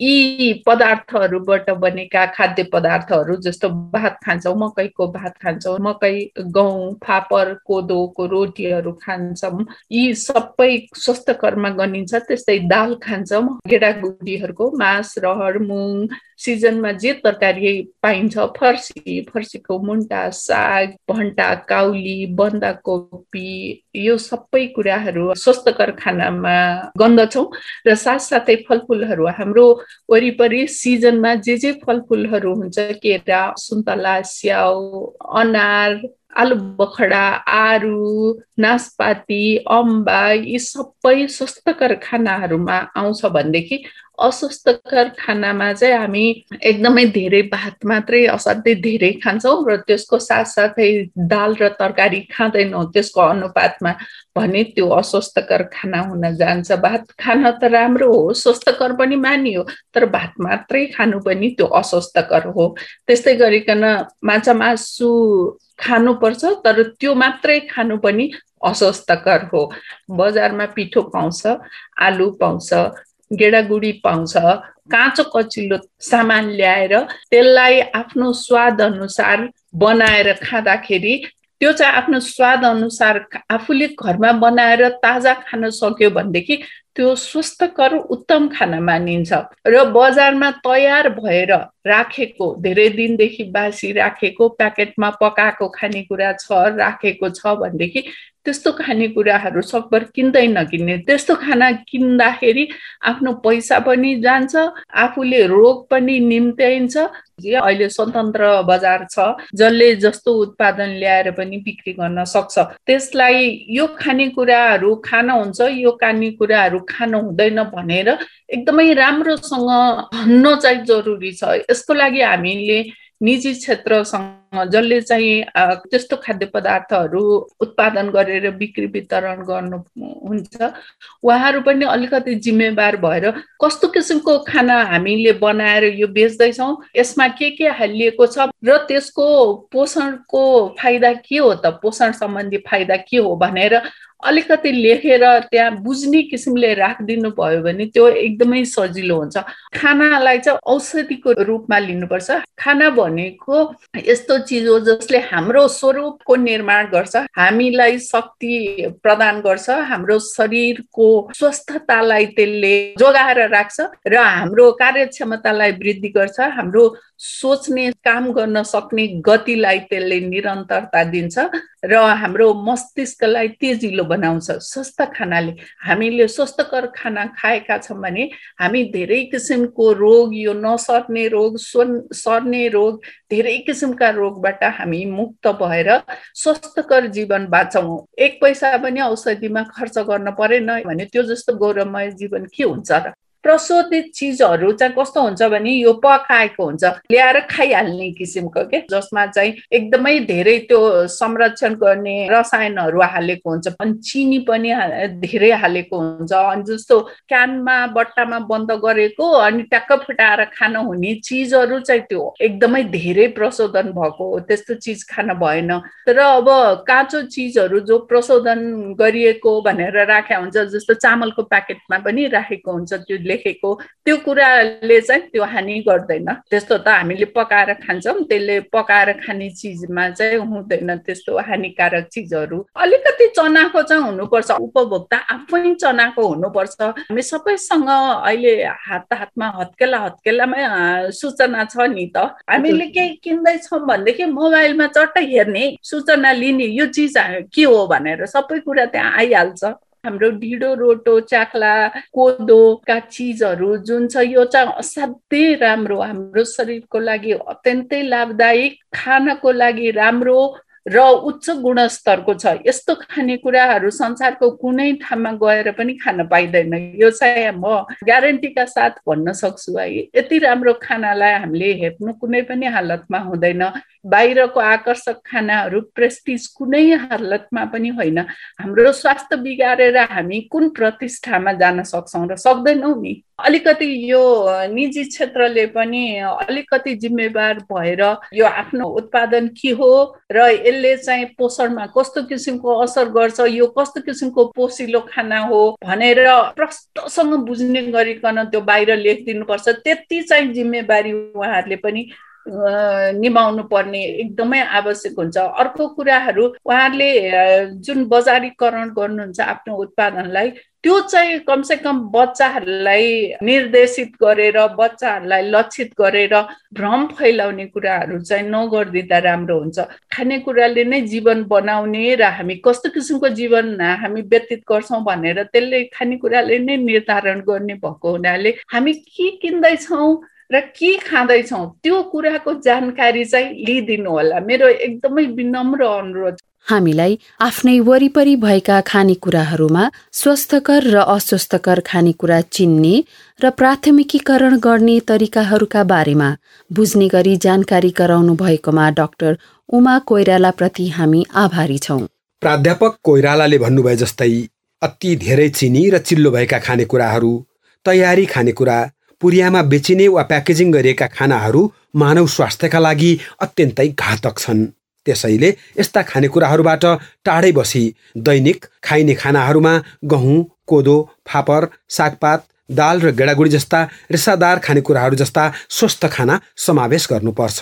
यी पदार्थहरूबाट बनेका खाद्य पदार्थहरू जस्तो भात खान्छौँ मकैको भात खान्छौँ मकै गहुँ फापर कोदोको रोटीहरू खान्छौँ। यी सबै स्वस्थकरमा गनिन्छ त्यस्तै दाल खान्छौँ गेडागुडीहरूको मास रहर मुङ सिजनमा जे तरकारी पाइन्छ फर्सी फर्सीको मुन्टा साग भन्टा काउली बन्दाकोपी यो सबै कुराहरू स्वस्थकर खानामा गन्दछौँ र साथसाथै फलफुलहरू हाम्रो वरिपरि सिजनमा जे जे फलफुलहरू हुन्छ केरा सुन्तला स्याउ अनार आलु बखडा आरु नासपाती अम्बा यी सबै स्वस्थकर खानाहरूमा आउँछ भनेदेखि अस्वस्थकर खानामा चाहिँ हामी एकदमै धेरै भात मात्रै असाध्यै धेरै खान्छौँ र त्यसको साथसाथै दाल र तरकारी खाँदैनौँ त्यसको अनुपातमा भने त्यो अस्वस्थकर खाना हुन जान्छ। भात खान त राम्रो हो स्वस्थकर पनि मानियो तर भात मात्रै खानु पनि त्यो अस्वस्थकर हो। त्यस्तै गरिकन माछा मासु खानुपर्छ तर त्यो मात्रै खानु पनि अस्वस्थकर हो। बजारमा पिठो पाउँछ आलु पाउँछ गेडागुडी पाउँछ। काँचो कचिलो सामान ल्याएर त्यसलाई आफ्नो स्वाद अनुसार बनाएर खाँदाखेरि त्यो चाहिँ आफ्नो स्वाद अनुसार आफूले घरमा बनाएर ताजा खान सक्यो भनेदेखि त्यो स्वस्थकर उत्तम खाना मानिन्छ। र बजारमा तयार भएर राखेको धेरै दिनदेखि बासी राखेको प्याकेटमा पकाएको खानेकुरा छ राखेको छ भनेदेखि त्यस्तो खानेकुराहरू सकभर किन्दै नकिन्ने त्यस्तो खाना किन्दाखेरि आफ्नो पैसा पनि जान्छ आफूले रोग पनि निम्त्याइन्छ। अहिले स्वतन्त्र बजार छ जसले जस्तो उत्पादन ल्याएर पनि बिक्री गर्न सक्छ। त्यसलाई यो खानेकुराहरू खान हुन्छ यो खानेकुराहरू खान हुँदैन भनेर एकदमै राम्रोसँग भन्न चाहिँ जरुरी छ। यसको लागि हामीले निजी क्षेत्रसँग जसले चाहिँ त्यस्तो खाद्य पदार्थहरू उत्पादन गरेर बिक्री वितरण गर्नुहुन्छ उहाँहरू पनि अलिकति जिम्मेवार भएर कस्तो किसिमको खाना हामीले बनाएर यो बेच्दैछौँ यसमा के के हालिएको छ र त्यसको पोषणको फाइदा के हो त? पोषण सम्बन्धी फाइदा के हो भनेर अलिकति लेखेर त्यहाँ बुझ्ने किसिमले राखिदिनु भयो भने त्यो एकदमै सजिलो हुन्छ। खानालाई चाहिँ औषधिको रूपमा लिनुपर्छ। खाना भनेको यस्तो चिज हो जसले हाम्रो स्वरूपको निर्माण गर्छ हामीलाई शक्ति प्रदान गर्छ हाम्रो शरीरको स्वस्थतालाई त्यसले जोगाएर राख्छ र हाम्रो कार्यक्षमतालाई वृद्धि गर्छ हाम्रो सोच्ने काम गर्न सक्ने गतिलाई त्यसले निरन्तरता दिन्छ। र हाम्रो मस्तिष्कलाई तेजिलो बनाउँछ। स्वस्थ खानाले हामीले स्वस्थकर खाना खाएका छौँ भने हामी धेरै किसिमको रोग यो नसर्ने रोग सर्ने रोग धेरै किसिमका रोगबाट हामी मुक्त भएर स्वस्थकर जीवन बाँच्छौँ एक पैसा पनि औषधिमा खर्च गर्न परेन भने त्यो जस्तो गौरवमय जीवन के हुन्छ र? प्रशोधित चिजहरू चाहिँ कस्तो हुन्छ भने यो पकाएको हुन्छ ल्याएर खाइहाल्ने किसिमको के? जसमा चाहिँ एकदमै धेरै त्यो संरक्षण गर्ने रसायनहरू हालेको हुन्छ अनि चिनी पनि धेरै हालेको हुन्छ अनि जस्तो क्यानमा बट्टामा बन्द गरेको अनि ट्याक्क फुटाएर खान हुने चिजहरू चाहिँ त्यो एकदमै धेरै प्रशोधन भएको हो त्यस्तो चिज खान भएन। तर अब काँचो चिजहरू जो प्रशोधन गरिएको भनेर राखेको हुन्छ जस्तो चामलको प्याकेटमा पनि राखेको हुन्छ त्यो लेखेको त्यो कुराले चाहिँ त्यो हानि गर्दैन। त्यस्तो त हामीले पकाएर खान्छौँ त्यसले पकाएर खाने चिजमा चाहिँ हुँदैन त्यस्तो हानिकारक चिजहरू। अलिकति चनाको चाहिँ हुनुपर्छ उपभोक्ता आफै चनाको हुनुपर्छ। हामी सबैसँग अहिले हात हातमा हत्केला हत्केलामै सूचना छ नि त। हामीले केही किन्दैछौँ भनेदेखि मोबाइलमा चट्टै हेर्ने सूचना लिने यो चिज के हो भनेर सबै कुरा त्यहाँ आइहाल्छ। हाम्रो ढिँडो रोटो चाख्ला कोदोका चिजहरू जुन छ यो चाहिँ असाध्यै राम्रो हाम्रो शरीरको लागि अत्यन्तै लाभदायक खानको लागि राम्रो र उच्च गुणस्तरको छ। यस्तो खानेकुराहरू संसारको कुनै ठाउँमा गएर पनि खान पाइँदैन। यो चाहिँ म ग्यारेन्टीका साथ भन्न सक्छु है। यति राम्रो खानालाई हामीले हेप्नु कुनै पनि हालतमा हुँदैन। बाहिरको आकर्षक खानाहरू प्रेस्टिज कुनै हालतमा पनि होइन। हाम्रो स्वास्थ्य बिगारेर हामी कुन प्रतिष्ठामा जान सक्छौँ र सक्दैनौँ नि। अलिकति यो निजी क्षेत्रले पनि अलिकति जिम्मेवार भएर यो आफ्नो उत्पादन के हो र यसले चाहिँ पोषणमा कस्तो किसिमको असर गर्छ यो कस्तो किसिमको पोसिलो खाना हो भनेर प्रष्टसँग बुझ्ने गरिकन त्यो बाहिर लेखिदिनुपर्छ। त्यति चाहिँ जिम्मेवारी उहाँहरूले पनि निभाउनु पर्ने एकदमै आवश्यक हुन्छ। अर्को कुराहरू उहाँहरूले जुन बजारीकरण गर्नुहुन्छ आफ्नो उत्पादनलाई त्यो चाहिँ कमसे कम बच्चाहरूलाई निर्देशित गरेर बच्चाहरूलाई लक्षित गरेर भ्रम फैलाउने कुराहरू चाहिँ नगरिदिँदा राम्रो हुन्छ। खानेकुराले नै जीवन बनाउने र हामी कस्तो किसिमको जीवन हामी व्यतीत गर्छौँ भनेर त्यसले खानेकुराले नै निर्धारण गर्ने भएको हुनाले हामी के किन्दैछौँ र के खाँदैछौँ त्यो कुराको जानकारी चाहिँ लिइदिनु होला। मेरो एकदमै विनम्र अनुरोध। हामीलाई आफ्नै वरिपरि भएका खानेकुराहरूमा स्वस्थकर र अस्वस्थकर खानेकुरा चिन्ने र प्राथमिकीकरण गर्ने तरिकाहरूका बारेमा बुझ्ने गरी जानकारी गराउनु भएकोमा डाक्टर उमा कोइरालाप्रति हामी आभारी छौँ। प्राध्यापक कोइरालाले भन्नुभए जस्तै अति धेरै चिनी र चिल्लो भएका खानेकुराहरू तयारी खानेकुरा पुरियामा बेचिने वा प्याकेजिङ गरिएका खानाहरू मानव स्वास्थ्यका लागि अत्यन्तै घातक छन्। त्यसैले यस्ता खानेकुराहरूबाट टाढै बसी। दैनिक खाइने खानाहरूमा गहुँ कोदो फापर सागपात दाल र गेडागुडी जस्ता रेसादार खानेकुराहरू जस्ता स्वस्थ खाना समावेश गर्नुपर्छ।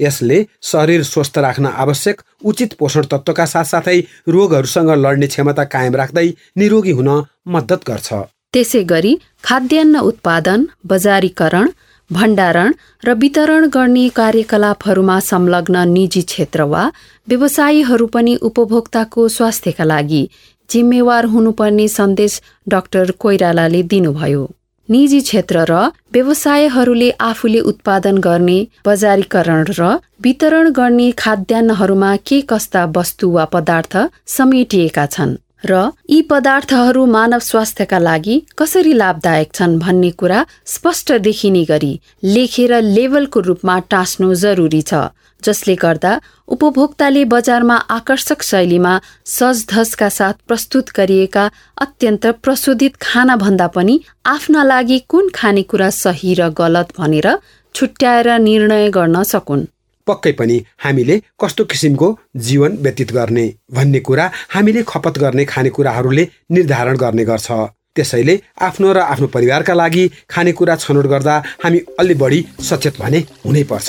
यसले शरीर स्वस्थ राख्न आवश्यक उचित पोषण तत्त्वका साथसाथै रोगहरूसँग लड्ने क्षमता कायम राख्दै निरोगी हुन मद्दत गर्छ। त्यसै गरी खाद्यान्न उत्पादन बजारीकरण भण्डारण र वितरण गर्ने कार्यकलापहरूमा संलग्न निजी क्षेत्र वा व्यवसायीहरू पनि उपभोक्ताको स्वास्थ्यका लागि जिम्मेवार हुनुपर्ने सन्देश डाक्टर कोइरालाले दिनुभयो। निजी क्षेत्र र व्यवसायहरूले आफूले उत्पादन गर्ने बजारीकरण र वितरण गर्ने खाद्यान्नहरूमा के कस्ता वस्तु वा पदार्थ समेटिएका छन्? र यी पदार्थहरू मानव स्वास्थ्यका लागि कसरी लाभदायक छन् भन्ने कुरा स्पष्ट देखिने गरी लेखेर लेबलको रूपमा टाँस्नु जरुरी छ जसले गर्दा उपभोक्ताले बजारमा आकर्षक शैलीमा सजधजका साथ प्रस्तुत गरिएका अत्यन्त प्रशोधित खाना भन्दा पनि आफ्ना लागि कुन खानेकुरा सही र गलत भनेर छुट्याएर निर्णय गर्न सकुन्। पक्कै पनि हामीले कस्तो किसिमको जीवन व्यतीत गर्ने भन्ने कुरा हामीले खपत गर्ने खानेकुराहरूले निर्धारण गर्ने गर्छ। त्यसैले आफ्नो र आफ्नो परिवारका लागि खानेकुरा छनौट गर्दा हामी अलि बढी सचेत भने हुनै पर्छ।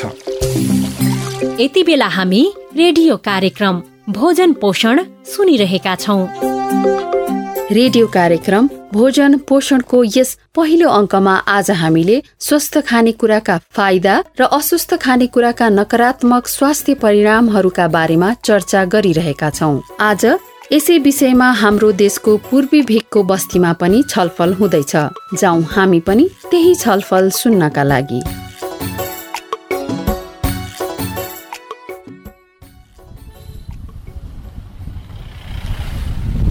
यति बेला हामी रेडियो कार्यक्रम भोजन पोषण सुनिरहेका छौँ। रेडियो कार्यक्रम भोजन पोषणको यस पहिलो अङ्कमा आज हामीले स्वस्थ खानेकुराका फाइदा र अस्वस्थ खानेकुराका नकारात्मक स्वास्थ्य परिणामहरूका बारेमा चर्चा गरिरहेका छौँ। आज यसै विषयमा हाम्रो देशको पूर्वी भेगको बस्तीमा पनि छलफल हुँदैछ। जाउँ हामी पनि त्यही छलफल सुन्नका लागि।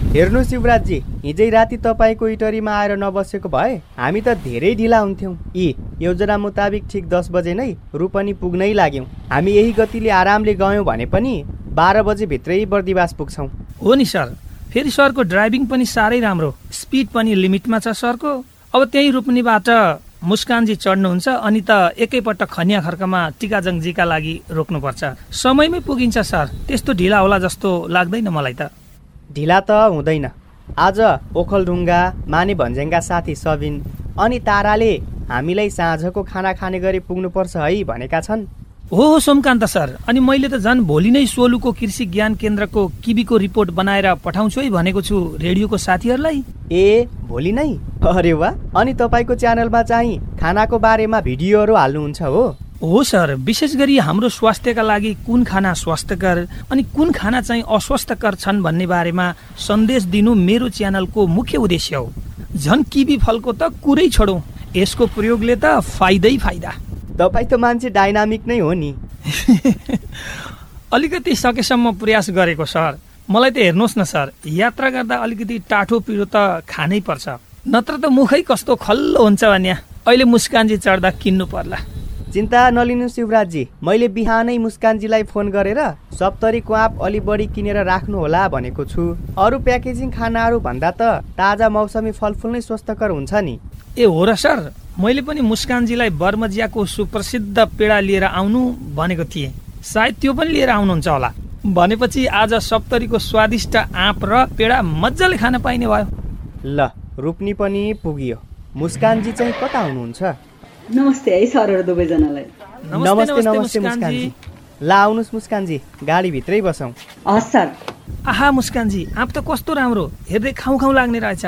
हेर्नुहोस् युवराजी हिजै राति तपाईँको इटरीमा आएर नबसेको भए हामी त धेरै ढिला हुन्थ्यौँ। यी योजना मुताबिक ठिक दस बजे नै रूपनी पुग्नै लाग्यौँ। हामी यही गतिले आरामले गयौँ भने पनि बाह्र बजे भित्रै बर्दिवास पुग्छौँ। हो नि सर। फेरि सरको ड्राइभिङ पनि साह्रै राम्रो। स्पिड पनि लिमिटमा छ सरको। अब त्यही रूपनीबाट मुस्कानजी चढ्नुहुन्छ अनि त एकैपल्ट खनिया खर्कमा टिकाजङजीका लागि रोक्नुपर्छ। समयमै पुगिन्छ सर। त्यस्तो ढिला होला जस्तो लाग्दैन मलाई त। ढिला त हुँदैन। आज ओखलढुङ्गा माने भन्ज्याङका साथी सबिन अनि ताराले हामीलाई साँझको खाना खाने गरी पुग्नुपर्छ है भनेका छन्। हो हो सोमकान्त सर। अनि मैले त झन् भोलि नै सोलुको कृषि ज्ञान केन्द्रको किबीको रिपोर्ट बनाएर पठाउँछु है भनेको छु रेडियोको साथीहरूलाई। ए भोलि नै? अरे वा अनि तपाईँको च्यानलमा चाहिँ खानाको बारेमा भिडियोहरू हाल्नुहुन्छ हो। हो सर। विशेष गरी हाम्रो स्वास्थ्यका लागि कुन खाना स्वास्थ्यकर अनि कुन खाना चाहिँ अस्वास्थ्यकर छन् भन्ने बारेमा सन्देश दिनु मेरो च्यानलको मुख्य उद्देश्य हो। झन् किबी फलको त कुरै छोडौँ। यसको प्रयोगले त फाइदै फाइदा। तपाईँ त मान्छे डाइनामिक नै हो नि। अलिकति सकेसम्म प्रयास गरेको सर। मलाई त हेर्नुहोस् न सर। यात्रा गर्दा अलिकति टाठो पिरो त खानै पर्छ। नत्र त मुखै कस्तो खल्लो हुन्छ भने अहिले मुस्कानजी चढ्दा किन्नु पर्ला। चिन्ता नलिनु शिवराजजी मैले बिहानै मुस्कानजीलाई फोन गरेर सप्तरी क्वाप अलि बढी किनेर राख्नु होला भनेको छु। अरू प्याकेजिङ खानाहरू भन्दा त ताजा मौसमी फलफुल नै स्वस्थकर हुन्छ नि। ए हो र सर। मैले पनि मुस्कानजीलाई बर्मजियाको सुप्रसिद्ध पेडा लिएर आउनु भनेको थिएँ। सायद त्यो पनि लिएर आउनुहुन्छ होला। भनेपछि आज सप्तरीको स्वादिष्ट आँप र पेडा मजाले खान पाइने भयो। ल रोप्नी पनि पुगियो। मुस्कानजी चाहिँ कता हुनुहुन्छ? नमस्ते है सरहरू दुवैजनालाई। नमस्ते नमस्ते मुस्कानजी ल आउनुहोस् मुस्कानजी गाडीभित्रै बसौँ। हस् सर। आहा मुस्कानजी आँप त कस्तो राम्रो। हेर्दै खाउँ खाउँ लाग्ने रहेछ।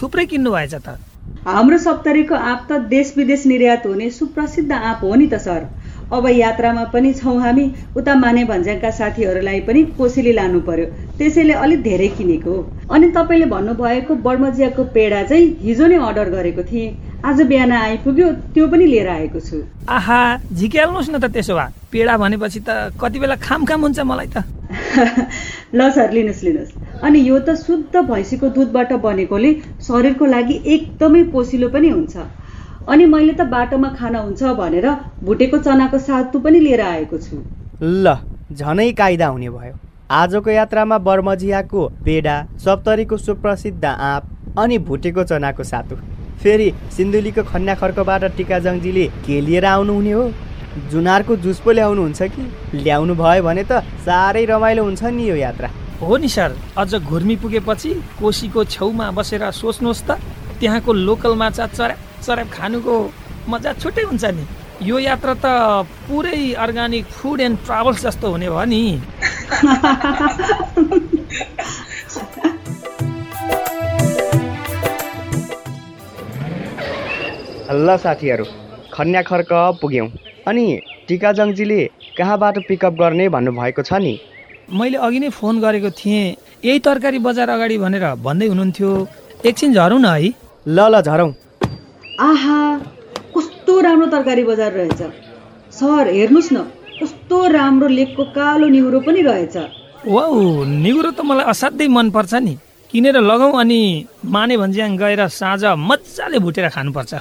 थुप्रै किन्नु भएछ त। हाम्रो सप्तरीको आँप त देश विदेश निर्यात हुने सुप्रसिद्ध आँप हो नि त सर। अब यात्रामा पनि छौँ हामी। उता माने भन्ज्याङका साथीहरूलाई पनि कोसेली लानु पर्यो। त्यसैले अलिक धेरै किनेको। अनि तपाईँले भन्नुभएको बर्मजियाको पेडा चाहिँ हिजो नै अर्डर गरेको थिएँ। आज बिहान आइपुग्यो त्यो पनि लिएर आएको छु। आहा झिक्याल्नुहोस् न त त्यसो भए। पेडा भनेपछि त कति बेला खाम खाम हुन्छ मलाई त। ल सर लिनुहोस् लिनुहोस्। अनि यो त शुद्ध भैँसीको दुधबाट बनेकोले शरीरको लागि एकदमै पोसिलो पनि हुन्छ। अनि मैले त बाटोमा खाना हुन्छ भनेर भुटेको चनाको सातु पनि लिएर आएको छु। ल झनै कायदा हुने भयो। आजको यात्रामा बर्मझियाको पेडा सप्तरीको सुप्रसिद्ध आँप अनि भुटेको चनाको सातु। फेरि सिन्धुलीको खन्या खर्कबाट टिकाजङजीले के लिएर आउनुहुने हो? जुनारको जुस पो ल्याउनुहुन्छ कि? ल्याउनु भयो भने त साह्रै रमाइलो हुन्छ नि यो यात्रा। हो नि सर अझ घुर्मी पुगेपछि कोसीको छेउमा बसेर सोच्नुहोस् त। त्यहाँको लोकल माछा चरा चरा खानुको मजा छुट्टै हुन्छ नि। यो यात्रा त पुरै अर्ग्यानिक फुड एन्ड ट्राभल्स जस्तो हुने भयो नि। ल साथीहरू खन्या खर्क पुग्यौँ। अनि टिकाजङजीले कहाँबाट पिकअप गर्ने भन्नुभएको छ नि? मैले अघि नै फोन गरेको थिएँ यही तरकारी बजार अगाडि भनेर भन्दै हुनुहुन्थ्यो। एकछिन झरौँ न है? ल ल झरौँ। आहा कस्तो राम्रो तरकारी बजार रहेछ। सर हेर्नुहोस् न कस्तो राम्रो लेकको कालो निहुरो पनि रहेछ। वाउ निगुरो त मलाई असाध्यै मनपर्छ नि। किनेर लगाउँ अनि माने भन्ज्याङ गएर साँझ मजाले भुटेर खानुपर्छ।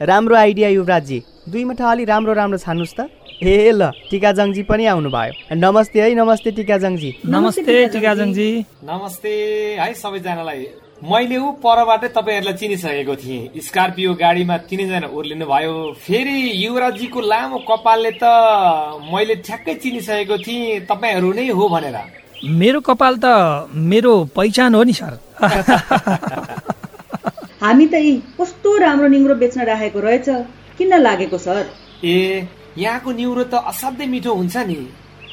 राम्रो आइडिया युवराजजी। दुई मुठा अलि राम्रो राम्रो छान्नुहोस् त। ए ल टिकाजङजी पनि आउनुभयो। नमस्ते है नमस्ते टिकाजङजी। नमस्ते टिकाजङजी। नमस्ते है सबैजनालाई। मैले ऊ परबाटै तपाईँहरूलाई चिनिसकेको थिएँ। स्कर्पियो गाडीमा तिनैजना ओर्लिनु भयो फेरि युवराजजीको लामो कपालले त मैले ठ्याक्कै चिनिसकेको थिएँ। तपाईँहरू नै हो भनेर। मेरो कपाल त मेरो पहिचान हो नि सर। हामी त यी कस्तो राम्रो निङ्ग्रो बेच्न राखेको रहेछ? किन लागेको सर? ए यहाँको निउरो त असाध्यै मिठो हुन्छ नि।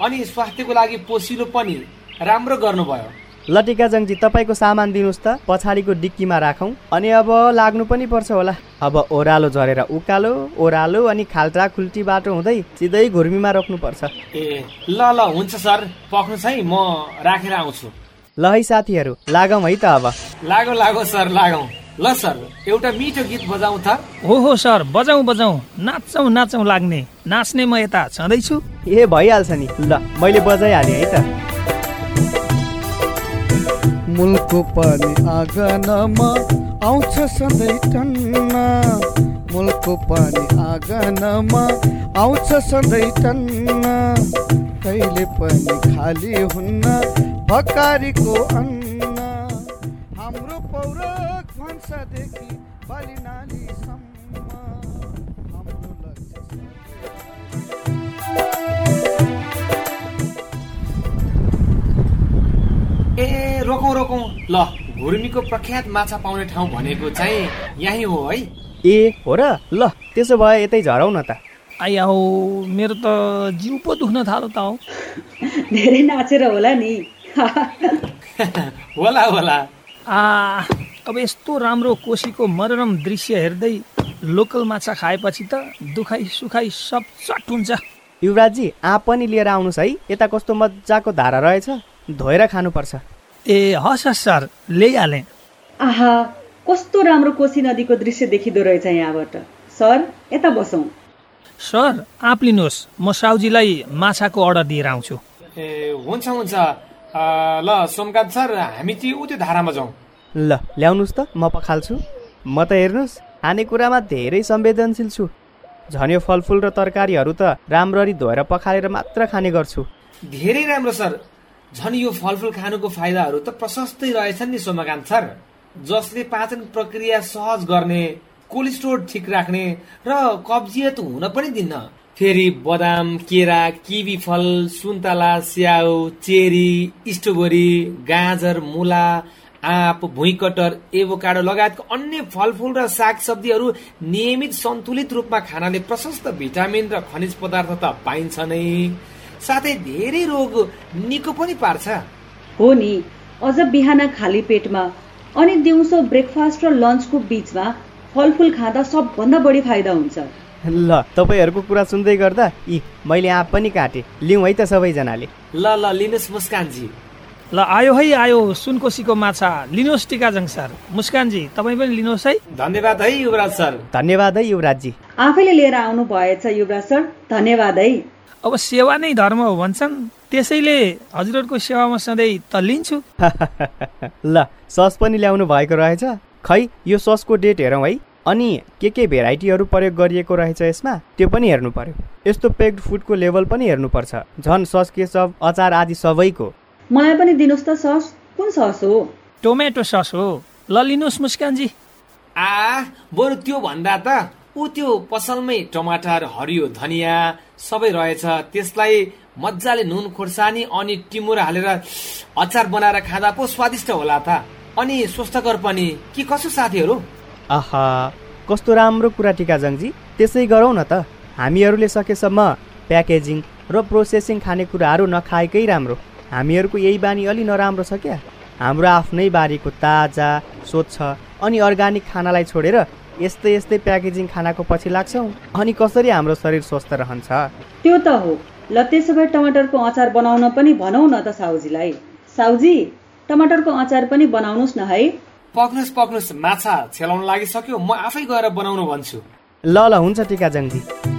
अनि स्वास्थ्यको लागि पोसिलो पनि। राम्रो गर्नुभयो। लटिकाजङजी तपाईँको सामान दिनुहोस् त। पछाडिको डिक्कीमा राखौँ। अनि अब लाग्नु पनि पर्छ होला। अब ओह्रालो झरेर उकालो ओह्रालो अनि खाल्टा खुल्टी बाटो हुँदै सिधै घुर्मीमा रोक्नुपर्छ ए ल ल हुन्छ सर। पक्नुहोस् है म राखेर आउँछु। ल है साथीहरू लागौँ है त अब। लागौ लागौ सर लागौ। ल सर एउटा मिठो गीत बजाउँ त। हो हो सर बजाउँ बजाउँ। नाचौँ नाचौँ लाग्ने। नाच्ने म यता छँदैछु। ए भइहाल्छ नि। ल मैले बजाइहालेँ है त। मुलको पनि आँगनमा आउँछ सधैँ टन्न। मुलको पनि आँगनमा आउँछ सधैँ टन्न। कहिले पनि खाली हुन्न भकारीको अन्न। बालिनालीसम्म हाम्रो ए रोकौँ रोकौँ। ल घुर्मीको प्रख्यात माछा पाउने ठाउँ भनेको चाहिँ यही हो है। ए हो र? ल त्यसो भए यतै झरौँ न त। आइया हो मेरो त जिउ पो दुख्न थाल्यो त हो। धेरै नाचेर होला नि। होला होला। आ अब यस्तो राम्रो कोसीको मनोरम दृश्य हेर्दै लोकल माछा खाएपछि त दुखाइ सुखाइ सब चट हुन्छ। युवराजजी आँप पनि लिएर आउनुहोस् है। यता कस्तो मजाको धारा रहेछ। धोएर खानुपर्छ। ए हस् हस् सर। ल्याइहालेँ। आहा कस्तो राम्रो कोसी नदीको दृश्य देखिँदो रहेछ यहाँबाट। सर यता बसौँ। सर आँप लिनुहोस्। म साउजीलाई माछाको अर्डर दिएर आउँछु। ए हुन्छ हुन्छ। ल सोमकान्त सर हामी चाहिँ उ त्यो धारामा जाउँ। ल ल्याउनुहोस् त म पखाल्छु। म त हेर्नुहोस् खानेकुरामा धेरै संवेदनशील छु। झन् यो फलफुल र तरकारीहरू त राम्ररी धोएर पखालेर मात्र खाने गर्छु। धेरै राम्रो सर। झन् यो फलफुल खानुको फाइदाहरू त प्रशस्तै रहेछन् नि सोमकान्त सर। जसले पाचन प्रक्रिया सहज गर्ने कोलेस्ट्रोल ठिक राख्ने र कब्जियत हुन पनि दिन्न। फेरि बदाम केरा किवी फल सुन्तला स्याउ चेरी स्ट्रबेरी गाजर मुला आँप भुइँकटर एभोकाडो लगायतको अन्य फलफुल र सागसब्जीहरू नियमित सन्तुलित रूपमा खानाले प्रशस्त भिटामिन र खनिज पदार्थ त पाइन्छ नै। साथै धेरै रोग निको पनि पार्छ। हो नि अझ बिहान खाली पेटमा अनि दिउँसो ब्रेकफास्ट र लन्चको बिचमा फलफुल खाँदा सबभन्दा बढी फाइदा हुन्छ। ल तपाईँहरूको कुरा सुन्दै गर्दा यी मैले आँप पनि काटेँ। लिउँ है त सबैजनाले। ल ल लिनुहोस् मुस्कानजी। ल आयो है आयो। सुनकोसीको माछा। लिनुहोस् टिकाजङ सर। मुस्कानजी तपाईँ पनि लिनुहोस् है। धन्यवाद है युवराज सर। धन्यवाद है युवराजजी। आफैले लिएर आउनु भएछ युवराज सर। धन्यवाद है। अब सेवा नै धर्म हो भन्छन्। त्यसैले हजुरहरूको सेवामा सधैँ त लिन्छु। ल सस पनि ल्याउनु भएको रहेछ। खै यो ससको डेट हेरौँ है। अनि के के भेराइटीहरू प्रयोग गरिएको रहेछ यसमा त्यो पनि हेर्नु पर्यो। यस्तो पेक्ड फुडको लेभल पनि हेर्नुपर्छ। झन् सस केसब अचार आदि सबैको। मलाई पनि दिनुहोस् त सस। कुन सस हो? टोमेटो सस हो। ल लिनुहोस् मुस्कानजी। आ बरु त्यो भन्दा त ऊ त्यो पसलमै टमाटर हरियो धनियाँ सबै रहेछ। त्यसलाई मजाले नुन खोर्सानी अनि टिमुर हालेर अचार बनाएर खाँदा पो स्वादिष्ट होला त। अनि स्वस्थकर पनि। के कसो साथीहरू? आहा कस्तो राम्रो कुरा टिकाजङजी त्यसै गरौँ न त। हामीहरूले सकेसम्म प्याकेजिङ र प्रोसेसिङ खानेकुराहरू नखाएकै राम्रो। हामीहरूको यही बानी अलि नराम्रो छ क्या? हाम्रो आफ्नै बारीको ताजा स्वच्छ अनि अर्ग्यानिक खानालाई छोडेर यस्तै यस्तै प्याकेजिङ खानाको पछि लाग्छौँ। अनि कसरी हाम्रो शरीर स्वस्थ रहन्छ? त्यो त हो। ल त्यसो भए टमाटरको अचार बनाउन पनि भनौँ न त साउजीलाई। साउजी टमाटरको अचार पनि बनाउनुहोस् न है। पक्नुहोस् पक्नुहोस् माछा छेलाउन लागिसक्यो। म आफै गएर बनाउनु भन्छु। ल ल हुन्छ टिकाजङजी।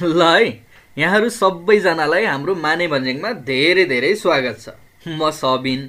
ल है यहाँहरू सबैजनालाई हाम्रो माने भन्ज्याङमा धेरै धेरै स्वागत छ। म सबिन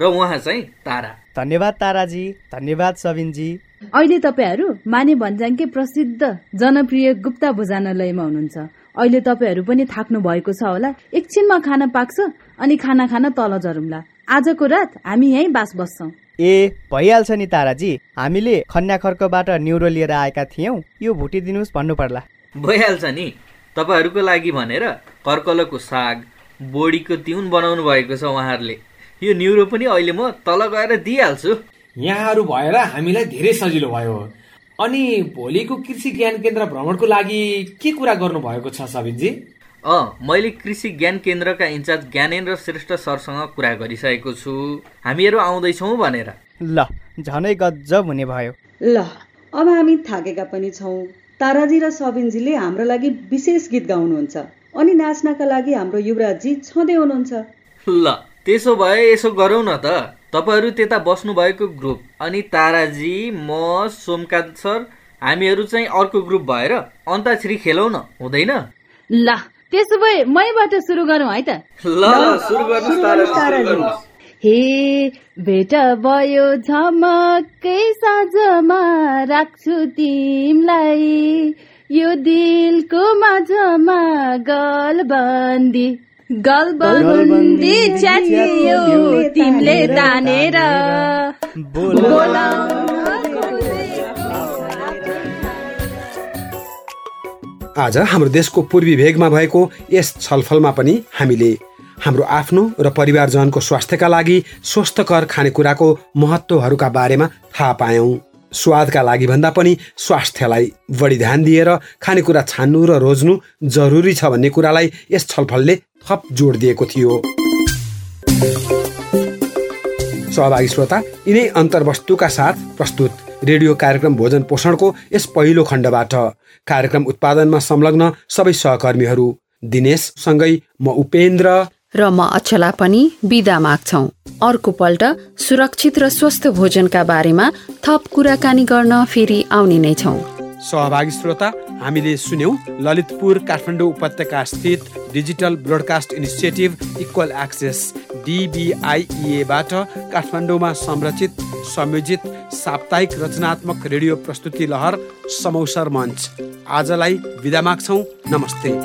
र उहाँ चाहिँ तारा। धन्यवाद ताराजी धन्यवाद सबिनजी। अहिले तपाईँहरू माने भन्ज्याङकै प्रसिद्ध जनप्रिय गुप्ता भोजनालयमा हुनुहुन्छ। अहिले तपाईँहरू पनि थाक्नु भएको छ होला। एकछिनमा खाना पाक्छ अनि खाना खान तल झरौँला आजको रात हामी यहीँ बास बस्छौँ। ए भइहाल्छ नि ताराजी। हामीले खन्या खर्कबाट न्युरो लिएर आएका थियौँ। यो भुटिदिनुहोस् भन्नु पर्ला भइहाल्छ नि। तपाईँहरूको लागि भनेर कर्कलको साग बोडीको तिउन बनाउनु भएको छ उहाँहरूले। यो न्युरो पनि अहिले म तल गएर दिइहाल्छु। यहाँहरू भएर हामीलाई धेरै सजिलो भयो। अनि भोलिको कृषि ज्ञान केन्द्र भ्रमणको लागि के कुरा गर्नु भएको छ सबिनजी? अँ मैले कृषि ज्ञान केन्द्रका इन्चार्ज ज्ञानेन्द्र श्रेष्ठ सरसँग कुरा गरिसकेको छु। हामीहरू आउँदैछौँ भनेर। ल झनै गजब हुने भयो। ल अब हामी थाकेका पनि छौँ। ताराजी र सबिनजीले हाम्रो लागि विशेष गीत गाउनुहुन्छ। अनि नाच्नका लागि हाम्रो युवराजजी छँदै हुनुहुन्छ। ल त्यसो भए यसो गरौँ न त। तपाईँहरू त्यता बस्नु भएको ग्रुप अनि ताराजी म सोमकान्त सर हामीहरू चाहिँ अर्को ग्रुप भएर अन्ताक्षरी खेलौँ न हुँदैन? ल त्यसो भए मैबाट सुरु गरौँ है त। ल सुरु गर्नुहोस् ताराजी। हे भेट भयो झमक्कै साँझमा राख्छु तिमलाई यो दिलको माझमा गलबन्दी। गलबन्दी च्यातियो तिमीले तानेर। आज हाम्रो देशको पूर्वी भेगमा भएको यस छलफलमा पनि हामीले हाम्रो आफ्नो र परिवारजनको स्वास्थ्यका लागि स्वस्थकर खानेकुराको महत्त्वहरूका बारेमा थाहा पायौँ। स्वादका लागि भन्दा पनि स्वास्थ्यलाई बढी ध्यान दिएर खानेकुरा छान्नु र रोज्नु जरुरी छ भन्ने कुरालाई यस छलफलले थप जोड दिएको थियो। सहभागी श्रोता यिनै अन्तर्वस्तुका साथ प्रस्तुत रेडियो कार्यक्रम भोजन पोषणको यस पहिलो खण्डबाट कार्यक्रम उत्पादनमा संलग्न सबै सहकर्मीहरू दिनेशसँगै म उपेन्द्र र म अचला पनि माग्छौ। अर्को पल्ट सुरक्षित र स्वस्थ भोजनका बारेमा थप कुराकानी गर्न फेरि आउने नै छौँ। सहभागी श्रोता हामीले सुन्यौँ ललितपुर काठमाडौँ उपत्यका स्थित digital broadcast initiative equal access डिबिआइइएबाट काठमाडौँमा संरचित संयोजित साप्ताहिक रचनात्मक रेडियो प्रस्तुति लहर समौसर मञ्च। आजलाई विदा माग्छौँ। नमस्ते।